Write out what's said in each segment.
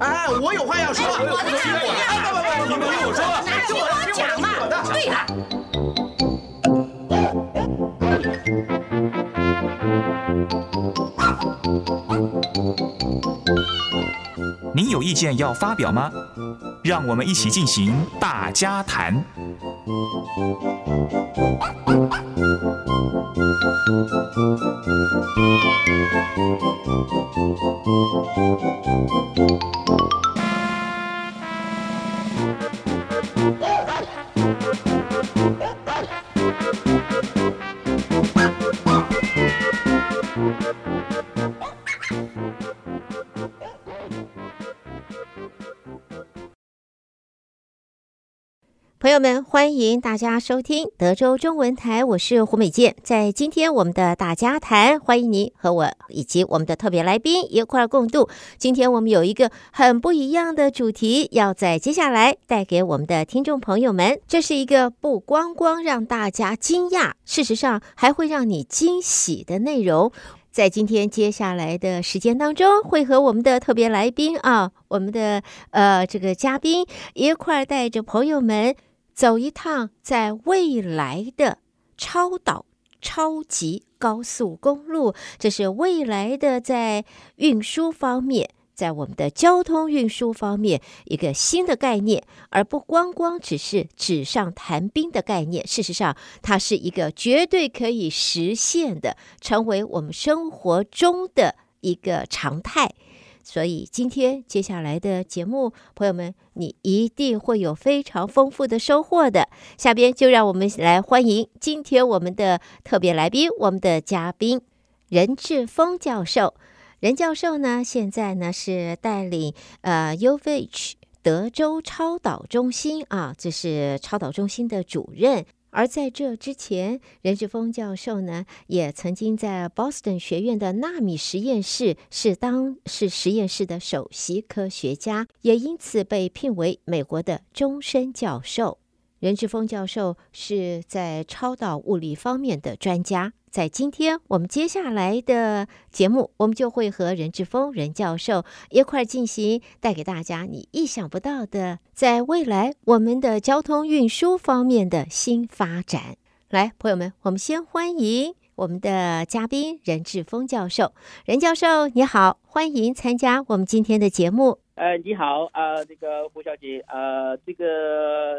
哎，我有话要说。哎、我的听我的。不不不，你们听我说。听我讲嘛。对了。您有意见要发表吗？让我们一起进行大家谈。Thank you. 大家收听德州中文台，我是胡美健。在今天我们的大家谈，欢迎您和我以及我们的特别来宾一块儿共度。今天我们有一个很不一样的主题，要在接下来带给我们的听众朋友们。这是一个不光光让大家惊讶，事实上还会让你惊喜的内容。在今天接下来的时间当中，会和我们的特别来宾啊，我们的呃这个嘉宾一块儿带着朋友们。走一趟在未来的超导超级高速公路，这是未来的在运输方面，在我们的交通运输方面一个新的概念，而不光光只是纸上谈兵的概念。事实上，它是一个绝对可以实现的，成为我们生活中的一个常态。所以今天接下来的节目，朋友们，你一定会有非常丰富的收获的。下边就让我们来欢迎今天我们的特别来宾，我们的嘉宾任志峰教授。任教授呢，现在呢是带领呃 UVH 德州超导中心啊，这是超导中心的主任。而在这之前，任志峰教授呢，也曾经在 Boston 学院的纳米实验室是当是实验室的首席科学家，也因此被聘为美国的终身教授。任志峰教授是在超导物理方面的专家。在今天我们接下来的节目，我们就会和任志峰任教授一块儿进行，带给大家你意想不到的，在未来我们的交通运输方面的新发展。来，朋友们，我们先欢迎我们的嘉宾任志峰教授。任教授你好，欢迎参加我们今天的节目。呃，你好，呃，这个胡小姐，呃，这个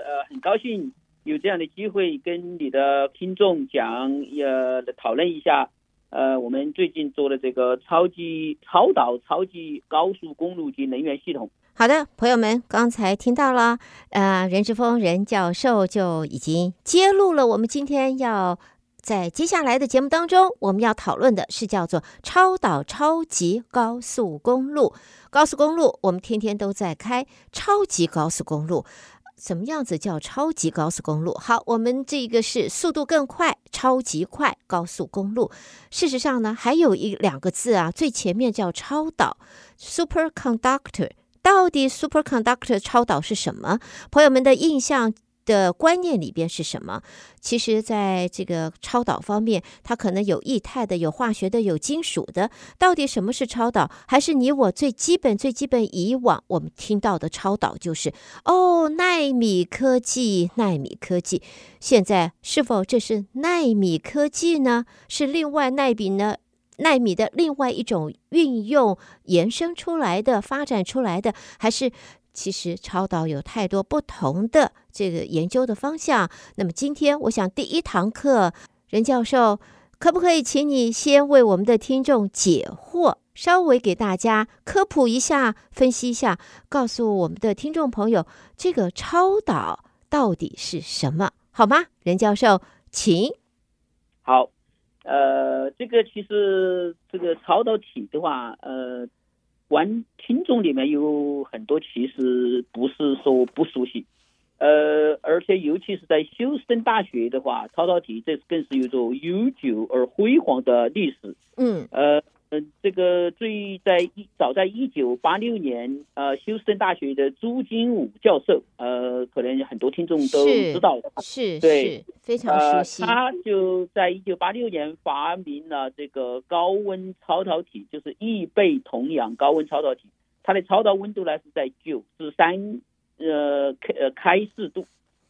呃，很高兴。有这样的机会跟你的听众讲，呃，讨论一下，呃，我们最近做的这个超级超导超级高速公路及能源系统。好的，朋友们，刚才听到了，呃，任志峰任教授就已经揭露了，我们今天要在接下来的节目当中，我们要讨论的是叫做超导超级高速公路。高速公路，我们天天都在开，超级高速公路。怎么样子叫超级高速公路？好，我们这个是速度更快，超级快高速公路。事实上呢，还有一两个字啊，最前面叫超导 （superconductor）。到底 superconductor 超导是什么？朋友们的印象的观念里边是什么？其实，在这个超导方面，它可能有液态的、有化学的、有金属的。到底什么是超导？还是你我最基本、最基本以往我们听到的超导，就是哦，纳米科技，纳米科技。现在是否这是纳米科技呢？是另外奈米呢？纳米的另外一种运用延伸出来的、发展出来的，还是？其实超导有太多不同的这个研究的方向。那么今天，我想第一堂课，任教授可不可以请你先为我们的听众解惑，稍微给大家科普一下、分析一下，告诉我们的听众朋友，这个超导到底是什么，好吗？任教授，请。好，呃，这个其实这个超导体的话，呃。观听众里面有很多其实不是说不熟悉，呃，而且尤其是在休斯顿大学的话，超导体这更是有着悠久而辉煌的历史。嗯，呃，这这个最在一早在一九八六年，呃，休斯顿大学的朱金武教授，呃，可能很多听众都知道，是，是对是非常熟悉。呃、他就在一九八六年发明了这个高温超导体，就是异倍同氧高温超导体，它的超导温度呢是在九十三呃开开氏度，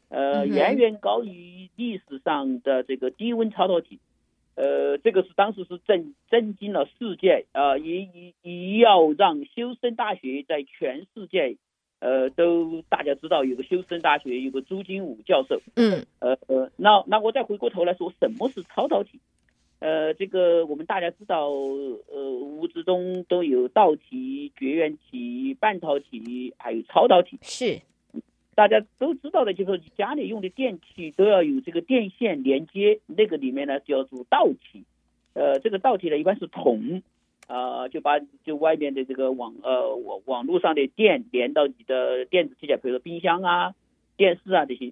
呃，远远高于历史上的这个低温超导体。呃，这个是当时是震震惊了世界，呃，也也也要让休斯顿大学在全世界，呃，都大家知道有个休斯顿大学有个朱金武教授，嗯，呃呃，那那我再回过头来说，什么是超导体？呃，这个我们大家知道，呃，物质中都有导体、绝缘体、半导体，还有超导体，是。大家都知道的，就是你家里用的电器都要有这个电线连接，那个里面呢叫做导体，呃，这个导体呢一般是铜，啊、呃，就把就外面的这个网呃网网络上的电连到你的电子器件，比如说冰箱啊、电视啊这些，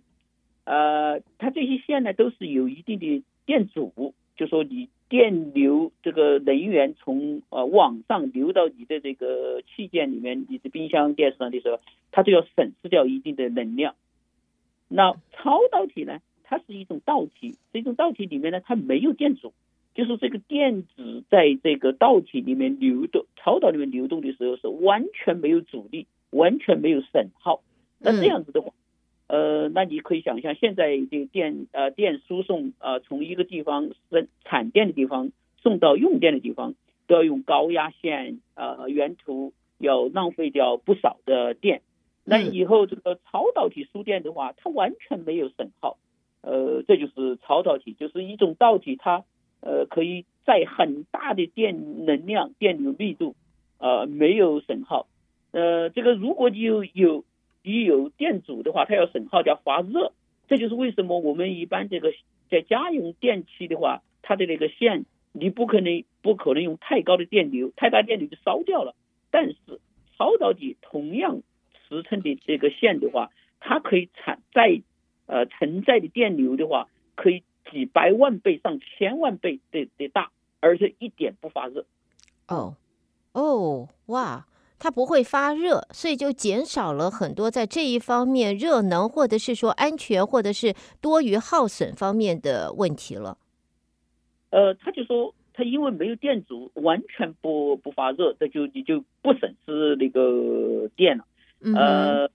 呃，它这些线呢都是有一定的电阻，就说你。电流这个能源从呃网上流到你的这个器件里面，你的冰箱、电视上的时候，它就要损失掉一定的能量。那超导体呢？它是一种导体，这种导体里面呢，它没有电阻，就是这个电子在这个导体里面流动、超导里面流动的时候是完全没有阻力，完全没有损耗。那这样子的话。呃，那你可以想象，现在这个电呃电输送呃从一个地方生产电的地方送到用电的地方，都要用高压线呃沿途要浪费掉不少的电。那以后这个超导体输电的话，它完全没有损耗。呃，这就是超导体，就是一种导体，它呃可以在很大的电能量、电流密度呃没有损耗。呃，这个如果你有有。你有电阻的话，它要损耗掉发热，这就是为什么我们一般这个在家用电器的话，它的那个线你不可能不可能用太高的电流，太大电流就烧掉了。但是超导体同样尺寸的这个线的话，它可以产在呃承载的电流的话，可以几百万倍上千万倍的的大，而且一点不发热。哦，哦，哇。它不会发热，所以就减少了很多在这一方面热能或者是说安全或者是多余耗损方面的问题了。呃，他就说他因为没有电阻，完全不不发热，这就你就不损失那个电了。呃，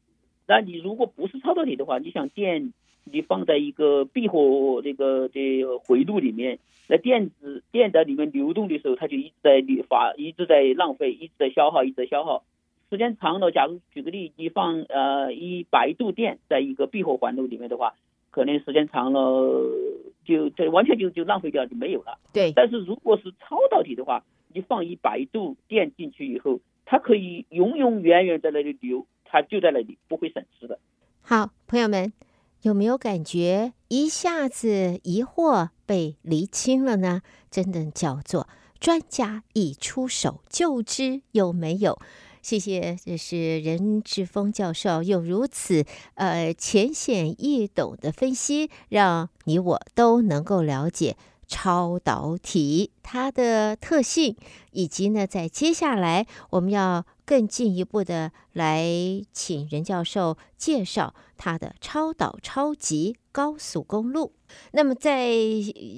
那你如果不是超导体的话，你想电。你放在一个闭合那个的回路里面，那电子电在里面流动的时候，它就一直在发，一直在浪费，一直在消耗，一直在消耗。时间长了，假如举个例，你放呃一百度电在一个闭合环路里面的话，可能时间长了就这完全就就浪费掉，就没有了。对。但是如果是超导体的话，你放一百度电进去以后，它可以永永远远在那里流，它就在那里不会损失的。好，朋友们。有没有感觉一下子疑惑被厘清了呢？真的叫做专家一出手就知有没有？谢谢，这是任志峰教授有如此呃浅显易懂的分析，让你我都能够了解超导体它的特性，以及呢，在接下来我们要。更进一步的来，请任教授介绍他的超导超级高速公路。那么在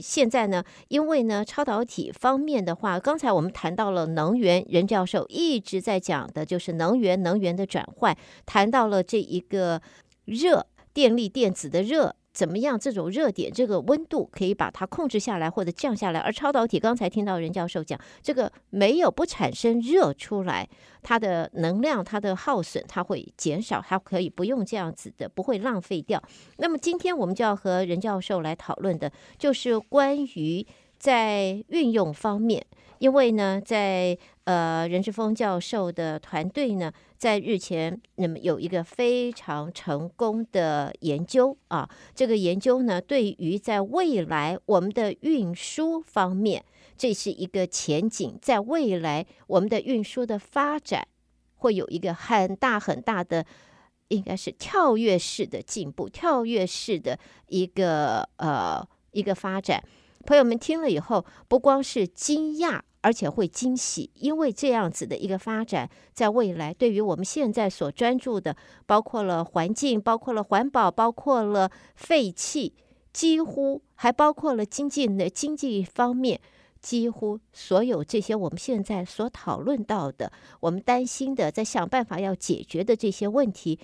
现在呢，因为呢超导体方面的话，刚才我们谈到了能源，任教授一直在讲的就是能源，能源的转换，谈到了这一个热电力电子的热。怎么样？这种热点，这个温度可以把它控制下来或者降下来。而超导体刚才听到任教授讲，这个没有不产生热出来，它的能量、它的耗损，它会减少，它可以不用这样子的，不会浪费掉。那么今天我们就要和任教授来讨论的，就是关于在运用方面。因为呢，在呃任志峰教授的团队呢，在日前那么有一个非常成功的研究啊，这个研究呢，对于在未来我们的运输方面，这是一个前景，在未来我们的运输的发展会有一个很大很大的，应该是跳跃式的进步，跳跃式的一个呃一个发展。朋友们听了以后，不光是惊讶，而且会惊喜，因为这样子的一个发展，在未来对于我们现在所专注的，包括了环境，包括了环保，包括了废气，几乎还包括了经济的经济方面，几乎所有这些我们现在所讨论到的，我们担心的，在想办法要解决的这些问题。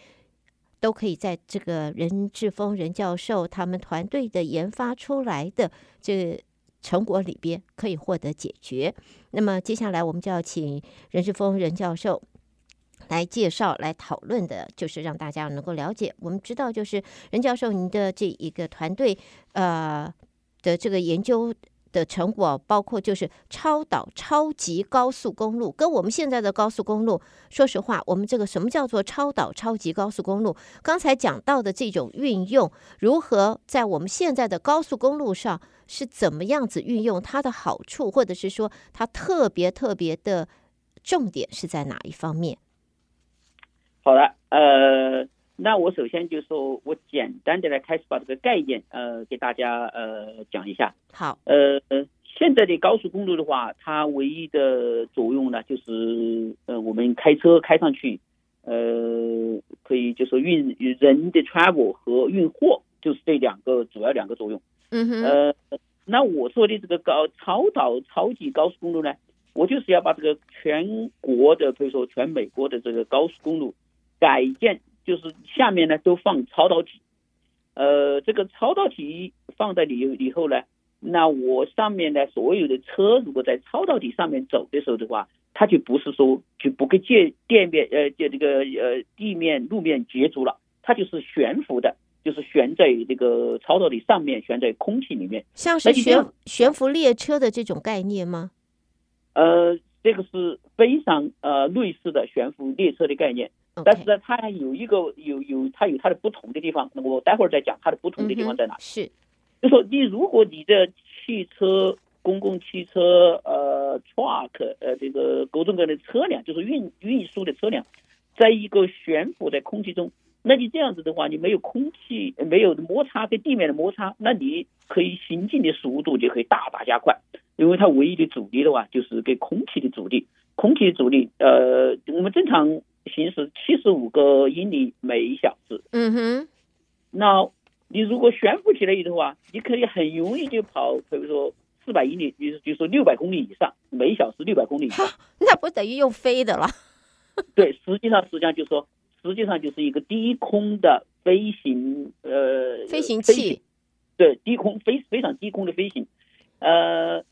都可以在这个任志峰任教授他们团队的研发出来的这成果里边可以获得解决。那么接下来我们就要请任志峰任教授来介绍、来讨论的，就是让大家能够了解。我们知道，就是任教授您的这一个团队呃的这个研究。的成果包括就是超导超级高速公路，跟我们现在的高速公路，说实话，我们这个什么叫做超导超级高速公路？刚才讲到的这种运用，如何在我们现在的高速公路上是怎么样子运用？它的好处，或者是说它特别特别的重点是在哪一方面？好的，呃。那我首先就说，我简单的来开始把这个概念呃给大家呃讲一下。好，呃，现在的高速公路的话，它唯一的作用呢，就是呃我们开车开上去，呃，可以就是运人的 travel 和运货，就是这两个主要两个作用。嗯哼。呃，那我说的这个高超导超级高速公路呢，我就是要把这个全国的，比如说全美国的这个高速公路改建。就是下面呢都放超导体，呃，这个超导体放在里以后呢，那我上面的所有的车如果在超导体上面走的时候的话，它就不是说就不跟界电面呃就这个呃地面路面接触了，它就是悬浮的，就是悬在这个超导体上面，悬在空气里面，像是悬悬浮列车的这种概念吗？呃，这个是非常呃类似的悬浮列车的概念。但是呢，它有一个有有它有它的不同的地方，那么我待会儿再讲它的不同的地方在哪。嗯、是，就说你如果你的汽车、公共汽车、呃 truck 呃这个各种各样的车辆，就是运运输的车辆，在一个悬浮在空气中，那你这样子的话，你没有空气没有摩擦跟地面的摩擦，那你可以行进的速度就可以大大加快，因为它唯一的阻力的话就是给空气的阻力，空气的阻力呃我们正常。行驶七十五个英里每小时。嗯哼，那你如果悬浮起来的话，你可以很容易就跑，比如说四百英里，就是就说六百公里以上每小时六百公里以上，那不等于用飞的了？对，实际上实际上就是说，实际上就是一个低空的飞行，呃，飞行器，对，低空非非常低空的飞行，呃，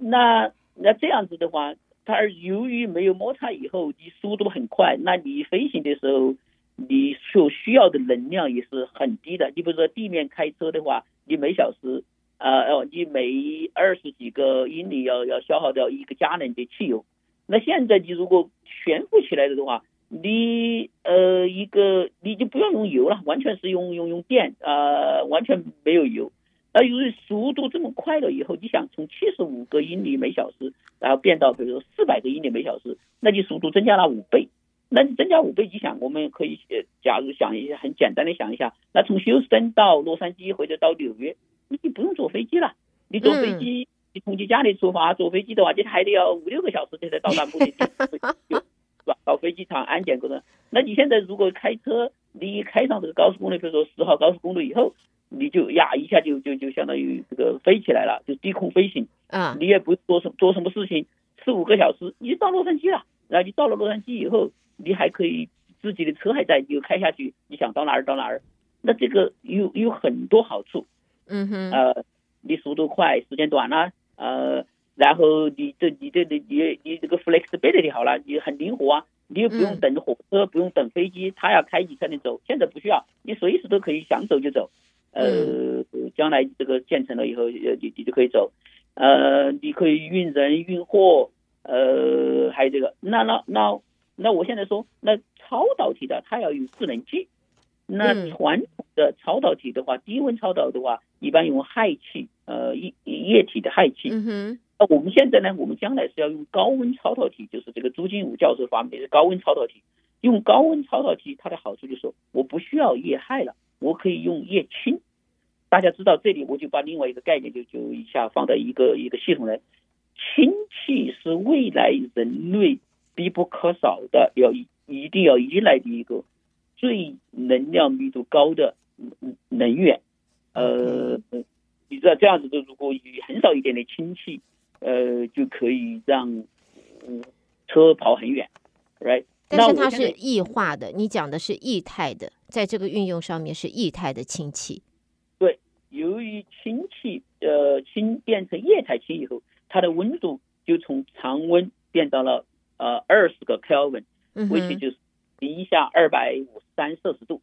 那那这样子的话。它由于没有摩擦以后，你速度很快，那你飞行的时候，你所需要的能量也是很低的。你比如说地面开车的话，你每小时，呃，你每二十几个英里要要消耗掉一个加仑的汽油。那现在你如果悬浮起来的话，你呃一个你就不用用油了，完全是用用用电，呃，完全没有油。那由于速度这么快了以后，你想从七十五个英里每小时，然后变到比如说四百个英里每小时，那你速度增加了五倍。那你增加五倍，你想我们可以呃，假如想一下，很简单的想一下，那从休斯顿到洛杉矶或者到纽约，那你不用坐飞机了。你坐飞机，你从你家里出发坐飞机的话，你还得要五六个小时才能到达目的地，是吧？到飞机场安检过程。那你现在如果开车，你一开上这个高速公路，比如说十号高速公路以后。你就呀一下就就就相当于这个飞起来了，就低空飞行啊！你也不做什做什么事情，四五个小时你就到洛杉矶了。然后你到了洛杉矶以后，你还可以自己的车还在，你就开下去，你想到哪儿到哪儿。那这个有有很多好处，嗯哼，呃，你速度快，时间短了，呃，然后你这你这你你你这个 flexibility 好了，你很灵活啊，你又不用等火车，不用等飞机，他要开你才能走。现在不需要，你随时都可以想走就走。呃，将来这个建成了以后，呃，你你就可以走，呃，你可以运人运货，呃，还有这个，那那那那我现在说，那超导体的它要有制冷剂，那传统的超导体的话，低温超导的话，一般用氦气，呃，液液体的氦气。嗯哼。那我们现在呢，我们将来是要用高温超导体，就是这个朱金武教授发明的高温超导体。用高温超导体，它的好处就是，我不需要液氦了。我可以用液氢，大家知道这里，我就把另外一个概念就就一下放到一个一个系统来。氢气是未来人类必不可少的，要一定要依赖的一个最能量密度高的能源。呃，你知道这样子的，如果以很少一点的氢气，呃，就可以让嗯车跑很远，right？但是它是液化的，你讲的是液态的，在这个运用上面是液态的氢气。对，由于氢气呃氢变成液态氢以后，它的温度就从常温变到了呃二十个 Kelvin，回去就是零下二百五十三摄氏度。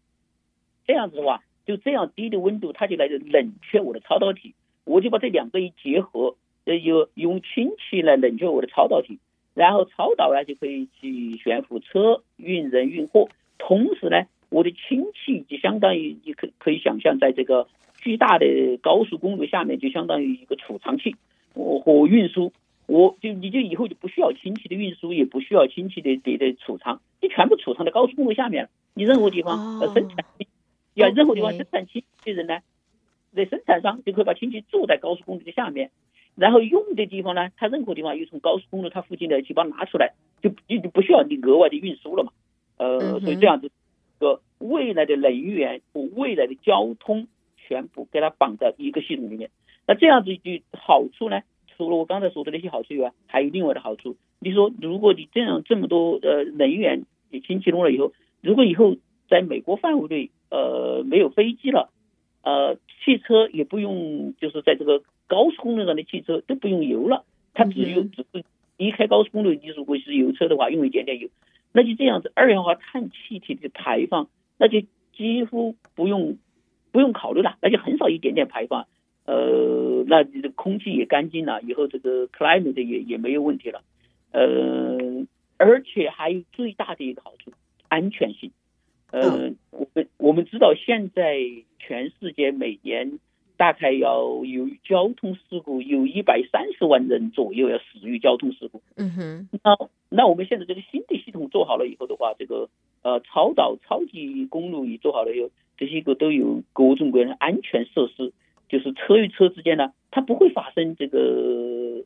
这样子的话，就这样低的温度，它就来冷却我的超导体。我就把这两个一结合，呃，有用氢气来冷却我的超导体，然后超导呢就可以去悬浮车、运人、运货。同时呢，我的氢气就相当于你可可以想象，在这个巨大的高速公路下面，就相当于一个储藏器。我和运输，我就你就以后就不需要氢气的运输，也不需要氢气的的的储藏，你全部储藏在高速公路下面了。你任何地方呃生产，要任何地方生产氢气的人呢，在生产商就可以把氢气住在高速公路的下面，然后用的地方呢，它任何地方又从高速公路它附近的去把它拿出来，就就就不需要你额外的运输了嘛。呃，所以这样子，个未来的能源和未来的交通全部给它绑在一个系统里面。那这样子就好处呢？除了我刚才说的那些好处以外，还有另外的好处。你说，如果你这样这么多呃能源你氢气弄了以后，如果以后在美国范围内呃没有飞机了，呃汽车也不用，就是在这个高速公路上的汽车都不用油了，它只有只是离开高速公路，你如果是油车的话，用一点点油，那就这样子，二氧化碳气体的排放那就几乎不用不用考虑了，那就很少一点点排放。呃，那你的空气也干净了，以后这个 climate 也也没有问题了，呃，而且还有最大的一个好处，安全性。呃，我们我们知道现在全世界每年大概要有交通事故有一百三十万人左右要死于交通事故。嗯哼。那那我们现在这个新的系统做好了以后的话，这个呃超导超级公路也做好了以后，这些个都有各种各样的安全设施。就是车与车之间呢，它不会发生这个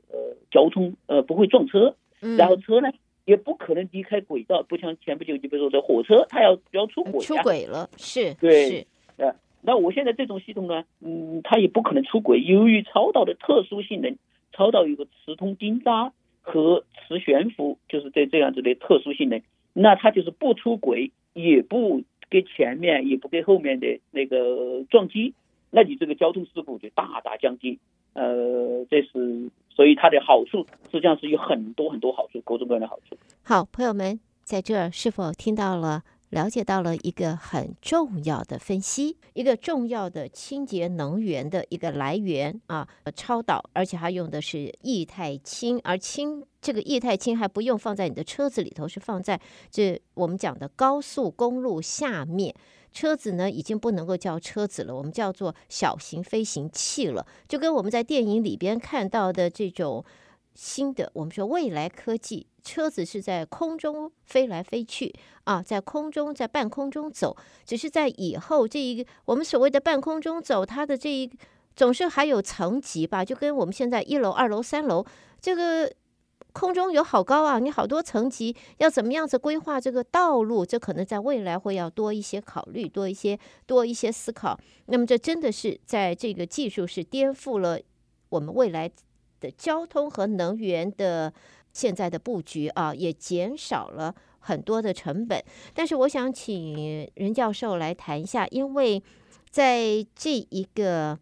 呃交通呃不会撞车，然后车呢也不可能离开轨道，不像前不久就比如说这火车，它要要出轨，出轨了是，对是，呃，那我现在这种系统呢，嗯，它也不可能出轨，由于超导的特殊性能，超导有个磁通钉扎和磁悬浮，就是这这样子的特殊性能，那它就是不出轨，也不跟前面也不跟后面的那个撞击。那你这个交通事故就大大降低，呃，这是所以它的好处实际上是有很多很多好处，各种各样的好处。好，朋友们在这儿是否听到了、了解到了一个很重要的分析，一个重要的清洁能源的一个来源啊？超导，而且它用的是液态氢，而氢这个液态氢还不用放在你的车子里头，是放在这我们讲的高速公路下面。车子呢，已经不能够叫车子了，我们叫做小型飞行器了。就跟我们在电影里边看到的这种新的，我们说未来科技，车子是在空中飞来飞去啊，在空中在半空中走。只是在以后这一个我们所谓的半空中走，它的这一总是还有层级吧，就跟我们现在一楼、二楼、三楼这个。空中有好高啊！你好多层级，要怎么样子规划这个道路？这可能在未来会要多一些考虑，多一些多一些思考。那么这真的是在这个技术是颠覆了我们未来的交通和能源的现在的布局啊，也减少了很多的成本。但是我想请任教授来谈一下，因为在这一个。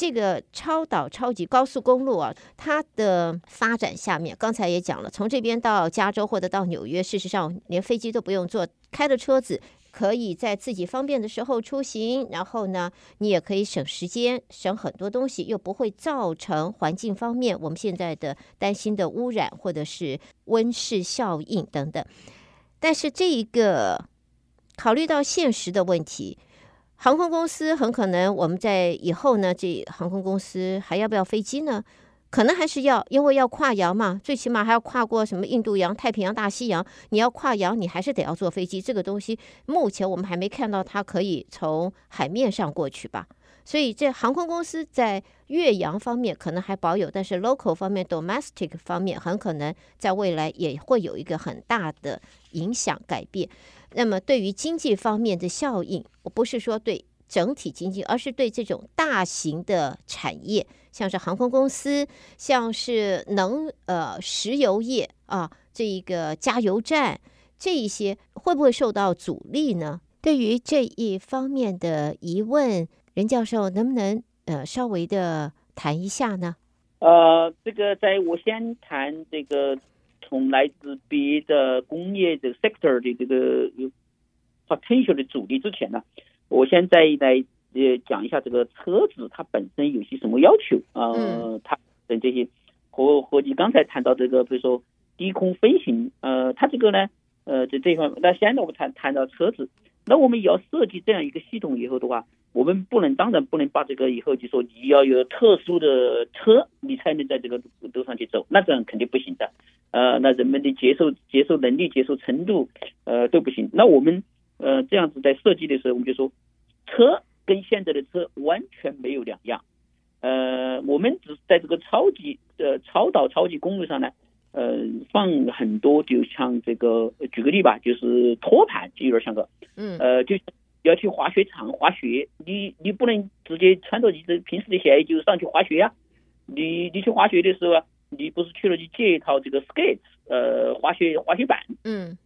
这个超导超级高速公路啊，它的发展下面，刚才也讲了，从这边到加州或者到纽约，事实上连飞机都不用坐，开的车子可以在自己方便的时候出行，然后呢，你也可以省时间，省很多东西，又不会造成环境方面我们现在的担心的污染或者是温室效应等等。但是这一个考虑到现实的问题。航空公司很可能，我们在以后呢，这航空公司还要不要飞机呢？可能还是要，因为要跨洋嘛，最起码还要跨过什么印度洋、太平洋、大西洋。你要跨洋，你还是得要坐飞机。这个东西目前我们还没看到它可以从海面上过去吧？所以这航空公司在越洋方面可能还保有，但是 local 方面 domestic 方面很可能在未来也会有一个很大的影响改变。那么对于经济方面的效应，我不是说对整体经济，而是对这种大型的产业，像是航空公司，像是能呃石油业啊，这一个加油站，这一些会不会受到阻力呢？对于这一方面的疑问，任教授能不能呃稍微的谈一下呢？呃，这个在我先谈这个从来自别的工业的 sector 的这个有 potential 的阻力之前呢，我现在来呃讲一下这个车子它本身有些什么要求啊？呃，它等这些和和你刚才谈到这个，比如说低空飞行，呃，它这个呢，呃，在这一方面，那现在我们谈谈到车子。那我们也要设计这样一个系统以后的话，我们不能，当然不能把这个以后就说你要有特殊的车，你才能在这个路上去走，那这样肯定不行的。呃，那人们的接受接受能力、接受程度，呃，都不行。那我们呃这样子在设计的时候，我们就说，车跟现在的车完全没有两样。呃，我们只是在这个超级呃超导超级公路上呢。呃，放很多，就像这个，举个例吧，就是托盘，就有点像个，嗯，呃，就要去滑雪场滑雪，你你不能直接穿着你的平时的鞋就上去滑雪呀，你你去滑雪的时候啊，你不是去了就借一套这个 skate，呃，滑雪滑雪板，嗯，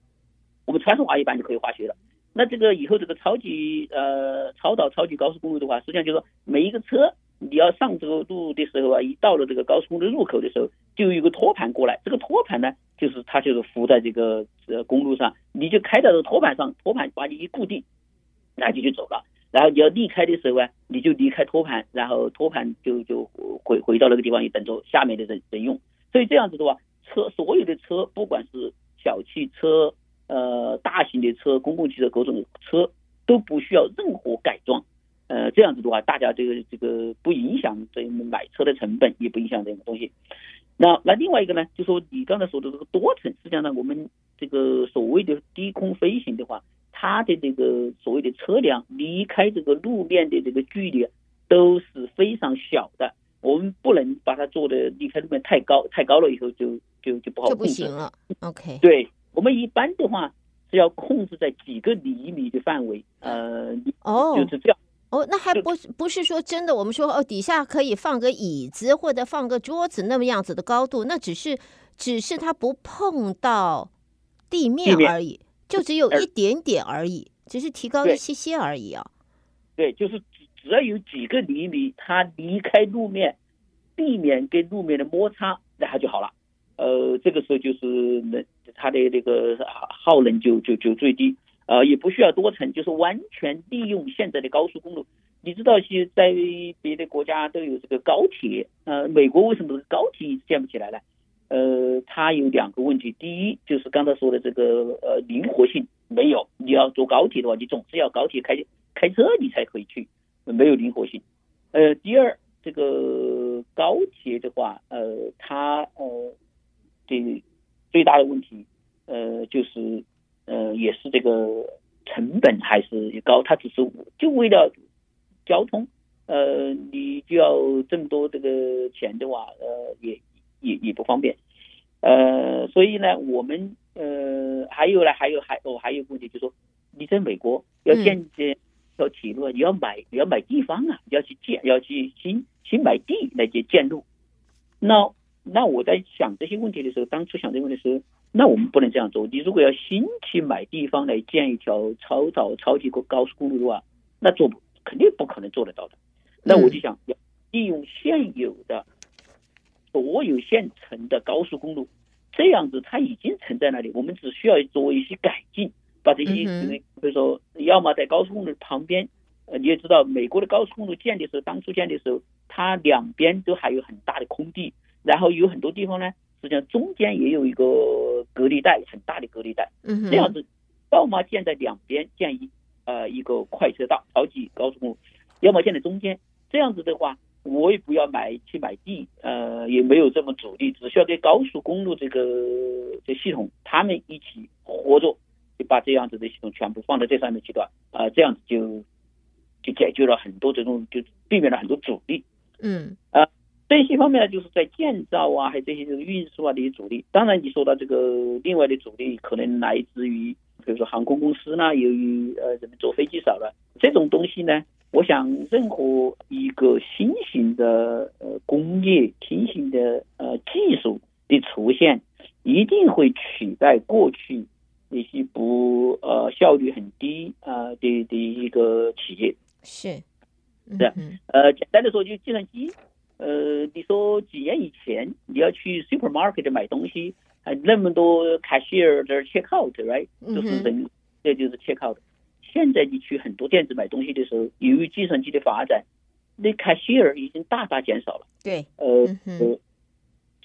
我们穿上滑雪板就可以滑雪了。那这个以后这个超级呃超导超级高速公路的话，实际上就是说每一个车。你要上这个路的时候啊，一到了这个高速公路入口的时候，就有一个托盘过来。这个托盘呢，就是它就是浮在这个呃公路上，你就开到这个托盘上，托盘把你一固定，那就就走了。然后你要离开的时候啊，你就离开托盘，然后托盘就就回回到那个地方，去等着下面的人人用。所以这样子的话，车所有的车，不管是小汽车、呃大型的车、公共汽车各种车，都不需要任何改装。呃，这样子的话，大家这个这个不影响这买车的成本，也不影响这个东西。那那另外一个呢，就说你刚才说的这个多层，实际上呢，我们这个所谓的低空飞行的话，它的这个所谓的车辆离开这个路面的这个距离都是非常小的。我们不能把它做的离开路面太高，太高了以后就就就不好控制。就不行了。OK。对，我们一般的话是要控制在几个厘米的范围，呃，哦，就是这样。哦，那还不不是说真的，我们说哦，底下可以放个椅子或者放个桌子那么样子的高度，那只是只是它不碰到地面而已，就只有一点点而已，只是提高一些些而已啊。对，就是只只要有几个厘米，它离开路面，避免跟路面的摩擦，然后就好了。呃，这个时候就是能它的那个耗能就就就最低。呃，也不需要多层，就是完全利用现在的高速公路。你知道，其实在别的国家都有这个高铁。呃，美国为什么高铁一直建不起来呢？呃，它有两个问题。第一，就是刚才说的这个呃灵活性没有。你要坐高铁的话，你总是要高铁开开车你才可以去，没有灵活性。呃，第二，这个高铁的话，呃，它呃的最大的问题，呃，就是。呃，也是这个成本还是高，它只是就为了交通，呃，你就要这么多这个钱的话，呃，也也也不方便，呃，所以呢，我们呃还有呢，还有还哦还有个问题就是说，你在美国要建这条铁路，你要买你要买地方啊，你要去建，要去新新买地来建建路，那那我在想这些问题的时候，当初想这个问题的时候。那我们不能这样做。你如果要新去买地方来建一条超导超级高速公路的话，那做不肯定不可能做得到的。那我就想要利用现有的所有现成的高速公路，这样子它已经存在那里，我们只需要做一些改进，把这些比如说，要么在高速公路旁边，呃，你也知道，美国的高速公路建的时候，当初建的时候，它两边都还有很大的空地，然后有很多地方呢。实际上中间也有一个隔离带，很大的隔离带。嗯，这样子，要么建在两边建一呃一个快车道，超级高速公路；要么建在中间。这样子的话，我也不要买去买地，呃，也没有这么阻力，只需要跟高速公路这个这系统他们一起合作，就把这样子的系统全部放在这上面去的，啊、呃，这样子就就解决了很多这种，就避免了很多阻力。嗯啊，这些方面呢，就是在建造啊，还有这些这个运输啊这些阻力。当然，你说到这个另外的阻力，可能来自于比如说航空公司呢，由于呃人们坐飞机少了，这种东西呢，我想任何一个新型的呃工业、新型的呃技术的出现，一定会取代过去那些不呃效率很低啊、呃、的的一个企业。是。是，呃，简单的说，就计算机，呃，你说几年以前你要去 supermarket 买东西，还那么多 cashier 在 check out，right，就是人，这就是 check out。现在你去很多店子买东西的时候，由于计算机的发展，那 cashier 已经大大减少了。对，呃呃，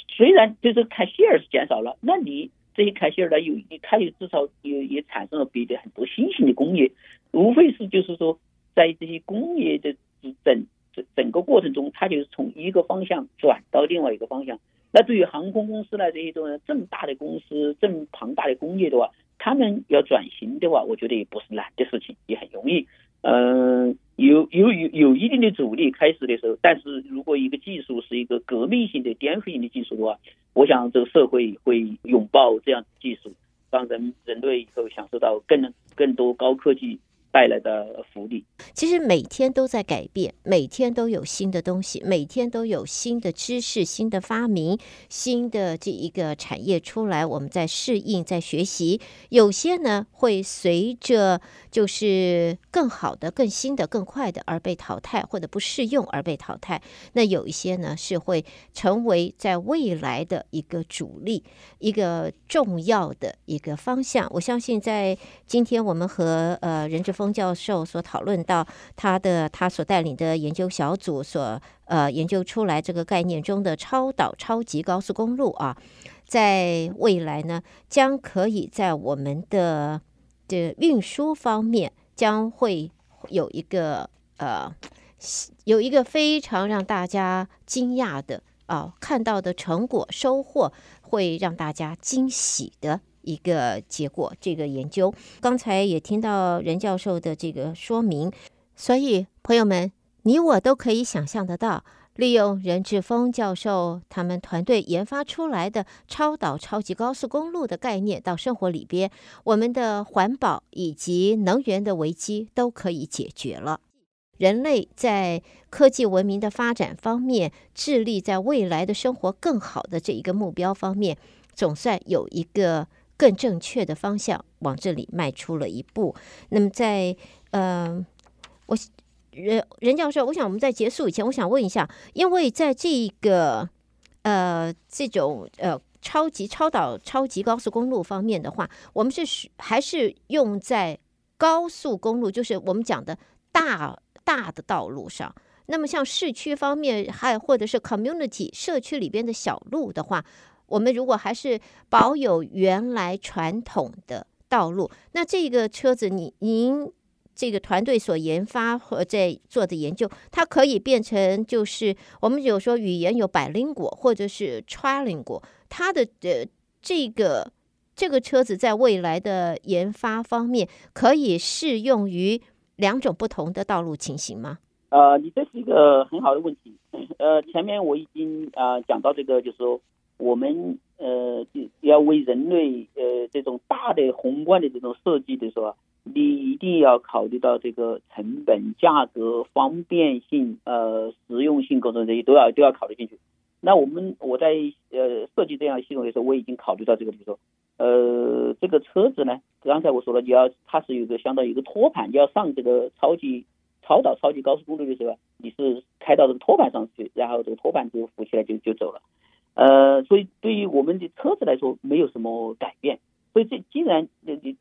虽然就是 cashier 是减少了，那你这些 cashier 呢，有你它有至少也也产生了别的很多新型的工业，无非是就是说在这些工业的。整整整个过程中，它就是从一个方向转到另外一个方向。那对于航空公司来这些种这么大的公司，这么庞大的工业的话，他们要转型的话，我觉得也不是难的事情，也很容易。嗯、有有有有一定的阻力开始的时候，但是如果一个技术是一个革命性的、颠覆性的技术的话，我想这个社会会拥抱这样的技术，让人人类以后享受到更更多高科技。带来的福利，其实每天都在改变，每天都有新的东西，每天都有新的知识、新的发明、新的这一个产业出来，我们在适应、在学习。有些呢会随着就是更好的、更新的、更快的而被淘汰，或者不适用而被淘汰。那有一些呢是会成为在未来的一个主力、一个重要的一个方向。我相信在今天我们和呃任志峰。教授所讨论到他的他所带领的研究小组所呃研究出来这个概念中的超导超级高速公路啊，在未来呢，将可以在我们的这运输方面将会有一个呃有一个非常让大家惊讶的啊看到的成果收获，会让大家惊喜的。一个结果，这个研究刚才也听到任教授的这个说明，所以朋友们，你我都可以想象得到，利用任志峰教授他们团队研发出来的超导超级高速公路的概念到生活里边，我们的环保以及能源的危机都可以解决了。人类在科技文明的发展方面，致力在未来的生活更好的这一个目标方面，总算有一个。更正确的方向往这里迈出了一步。那么在，呃，我任任教授，我想我们在结束以前，我想问一下，因为在这个呃这种呃超级超导超级高速公路方面的话，我们是还是用在高速公路，就是我们讲的大大的道路上。那么像市区方面，还或者是 community 社区里边的小路的话。我们如果还是保有原来传统的道路，那这个车子，你您这个团队所研发和在做的研究，它可以变成就是我们有说语言有百灵果或者是 trilingual，它的呃这个这个车子在未来的研发方面可以适用于两种不同的道路情形吗？呃，你这是一个很好的问题。呃，前面我已经啊、呃、讲到这个，就是说。我们呃，要为人类呃这种大的宏观的这种设计的时候，你一定要考虑到这个成本、价格、方便性、呃实用性各种这些都要都要考虑进去。那我们我在呃设计这样系统的时候，我已经考虑到这个，比如说呃这个车子呢，刚才我说了，你要它是有个相当于一个托盘，你要上这个超级超导超级高速公路的时候，你是开到这个托盘上去，然后这个托盘就浮起来就就走了。呃，所以对于我们的车子来说，没有什么改变。所以这既然你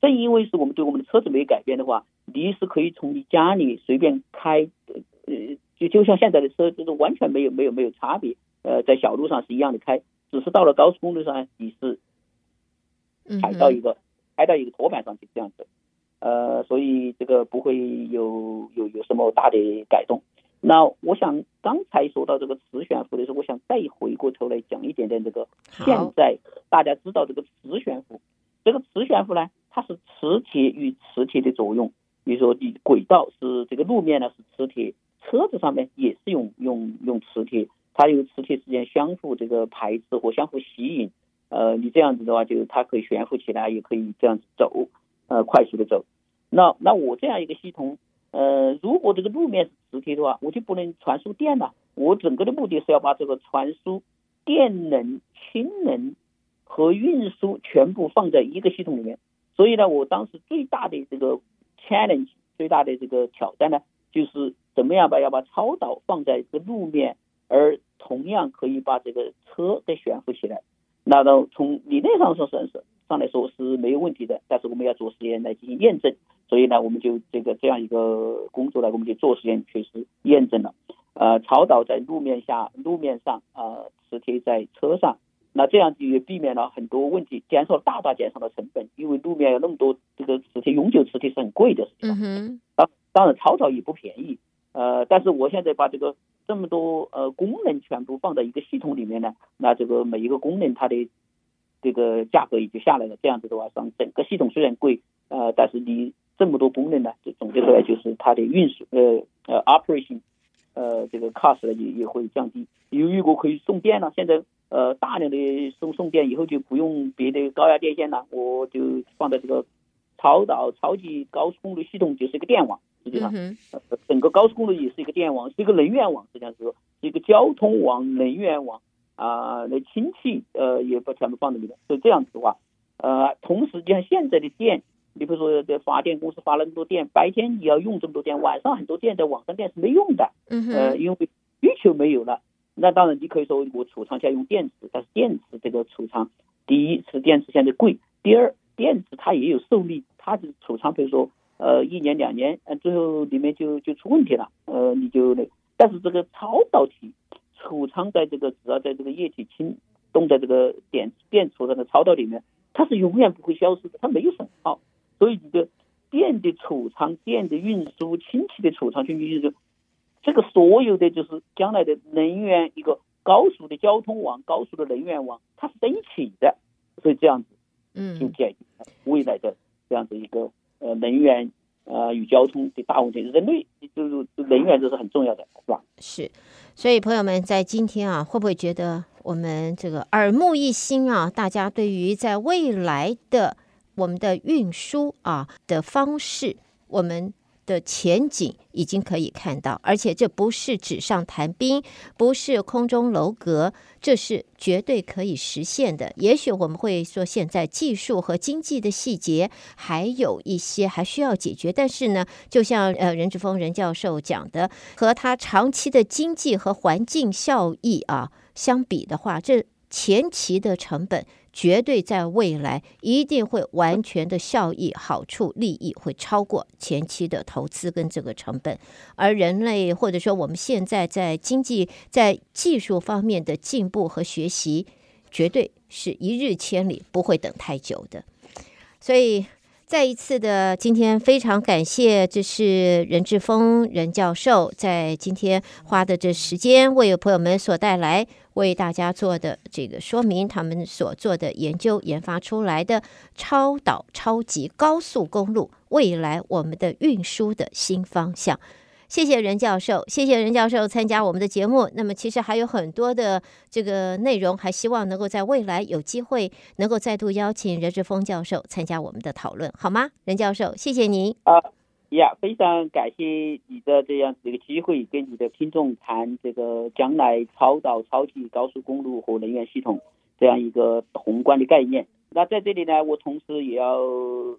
正因为是我们对我们的车子没有改变的话，你是可以从你家里随便开，呃，就就像现在的车，就是完全没有没有没有差别。呃，在小路上是一样的开，只是到了高速公路上，你是踩到一个开到一个托盘上去这样子。呃，所以这个不会有有有什么大的改动。那我想刚才说到这个磁悬浮的时候，我想再回过头来讲一点点这个。现在大家知道这个磁悬浮，这个磁悬浮呢，它是磁铁与磁铁的作用，比如说你轨道是这个路面呢是磁铁，车子上面也是用用用磁铁，它有磁铁之间相互这个排斥或相互吸引，呃，你这样子的话，就它可以悬浮起来，也可以这样子走，呃，快速的走。那那我这样一个系统，呃，如果这个路面是磁铁的话，我就不能传输电了。我整个的目的是要把这个传输电能、氢能和运输全部放在一个系统里面。所以呢，我当时最大的这个 challenge，最大的这个挑战呢，就是怎么样把要把超导放在这个路面，而同样可以把这个车给悬浮起来。那到从理论上说算是上来说是没有问题的，但是我们要做实验来进行验证。所以呢，我们就这个这样一个工作呢，我们就做实验，确实验证了。呃，超导在路面下、路面上，呃，磁铁在车上，那这样就也避免了很多问题，减少大大减少了成本。因为路面有那么多这个磁铁，永久磁铁是很贵的，是吧？嗯当当然，超导也不便宜。呃，但是我现在把这个这么多呃功能全部放在一个系统里面呢，那这个每一个功能它的这个价格也就下来了。这样子的话，让整个系统虽然贵，呃，但是你。这么多功能呢，就总结出来就是它的运输呃呃 operation 呃这个 cost 呢也也会降低。由于我可以送电了，现在呃大量的送送电以后就不用别的高压电线了，我就放在这个超导超级高速公路系统就是一个电网，实际上整个高速公路也是一个电网，是一个能源网，实际上是一个交通网、能源网啊，那氢气呃也把全部放在里面。所以这样子的话，呃，同时就像现在的电。你比如说，这发电公司发了那么多电，白天你要用这么多电，晚上很多电在网上电是没用的，呃，因为需求没有了。那当然，你可以说我储藏起来用电池，但是电池这个储藏，第一是电池现在贵，第二电池它也有寿命，它的储藏比如说呃一年两年，呃最后里面就就出问题了，呃你就那，但是这个超导体储藏在这个只要在这个液体氢冻在这个电电储藏的超导里面，它是永远不会消失的，它没有损耗。所以，你的电的储藏、电的运输、氢气的储藏，就就是这个所有的就是将来的能源一个高速的交通网、高速的能源网，它是在一起的。所以这样子，嗯，就解决未来的这样子一个呃能源呃与交通的大问题。人类就是能源这是很重要的，是吧？是。所以朋友们在今天啊，会不会觉得我们这个耳目一新啊？大家对于在未来的我们的运输啊的方式，我们的前景已经可以看到，而且这不是纸上谈兵，不是空中楼阁，这是绝对可以实现的。也许我们会说，现在技术和经济的细节还有一些还需要解决，但是呢，就像呃任志峰任教授讲的，和他长期的经济和环境效益啊相比的话，这前期的成本。绝对在未来一定会完全的效益、好处、利益会超过前期的投资跟这个成本，而人类或者说我们现在在经济、在技术方面的进步和学习，绝对是一日千里，不会等太久的。所以再一次的今天非常感谢，这是任志峰任教授在今天花的这时间为朋友们所带来。为大家做的这个说明，他们所做的研究研发出来的超导超级高速公路，未来我们的运输的新方向。谢谢任教授，谢谢任教授参加我们的节目。那么其实还有很多的这个内容，还希望能够在未来有机会能够再度邀请任志峰教授参加我们的讨论，好吗？任教授，谢谢您。啊。呀，非常感谢你的这样子一个机会，跟你的听众谈这个将来超导超级高速公路和能源系统这样一个宏观的概念。那在这里呢，我同时也要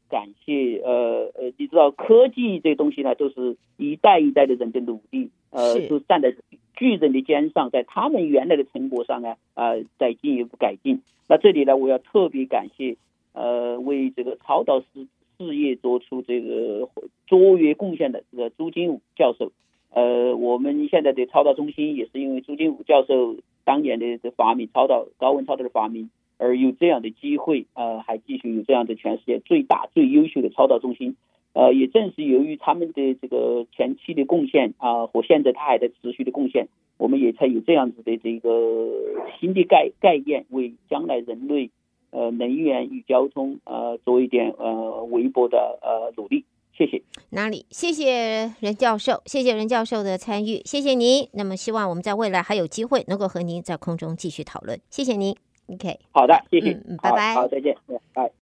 感谢呃呃，你知道科技这东西呢，都是一代一代的人的努力，呃，都站在巨人的肩上，在他们原来的成果上呢，啊、呃，再进一步改进。那这里呢，我要特别感谢呃，为这个超导师。事业做出这个卓越贡献的这个朱金武教授，呃，我们现在的超导中心也是因为朱金武教授当年的这发明超导高温超导的发明，而有这样的机会，呃，还继续有这样的全世界最大最优秀的超导中心，呃，也正是由于他们的这个前期的贡献啊，和现在他还在持续的贡献，我们也才有这样子的这个新的概概念，为将来人类。呃，能源与交通，呃，做一点呃微薄的呃努力，谢谢。哪里？谢谢任教授，谢谢任教授的参与，谢谢您。那么希望我们在未来还有机会能够和您在空中继续讨论，谢谢您。OK，好的，谢谢，嗯，拜拜，好，再见，拜。